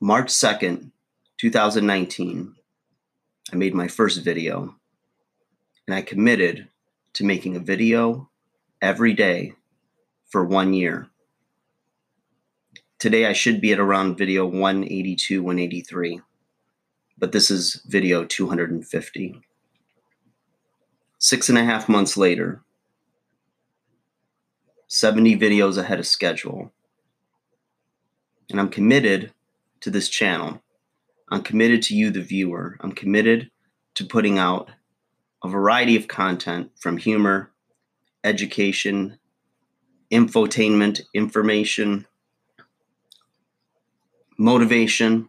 March 2nd, 2019, I made my first video and I committed to making a video every day for one year. Today I should be at around video 182, 183, but this is video 250. Six and a half months later, 70 videos ahead of schedule. And I'm committed to this channel. I'm committed to you, the viewer. I'm committed to putting out a variety of content from humor, education, infotainment, information, motivation,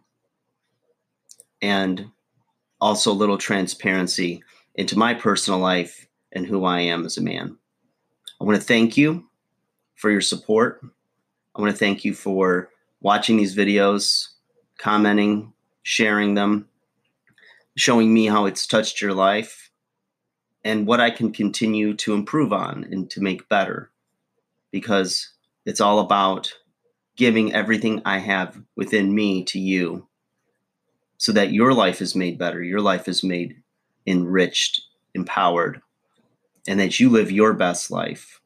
and also a little transparency into my personal life and who I am as a man. I want to thank you for your support. I want to thank you for watching these videos, commenting, sharing them, showing me how it's touched your life and what I can continue to improve on and to make better because it's all about giving everything I have within me to you so that your life is made better, your life is made enriched, empowered, and that you live your best life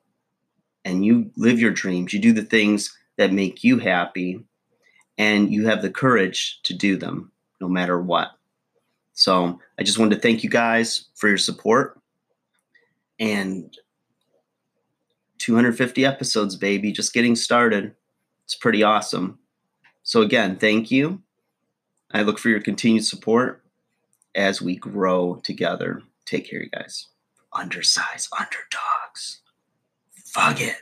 and you live your dreams. You do the things that make you happy and you have the courage to do them no matter what. So I just wanted to thank you guys for your support and 250 episodes, baby, just getting started. It's pretty awesome. So, again, thank you. I look for your continued support as we grow together. Take care, you guys. Undersized underdogs. Fuck it.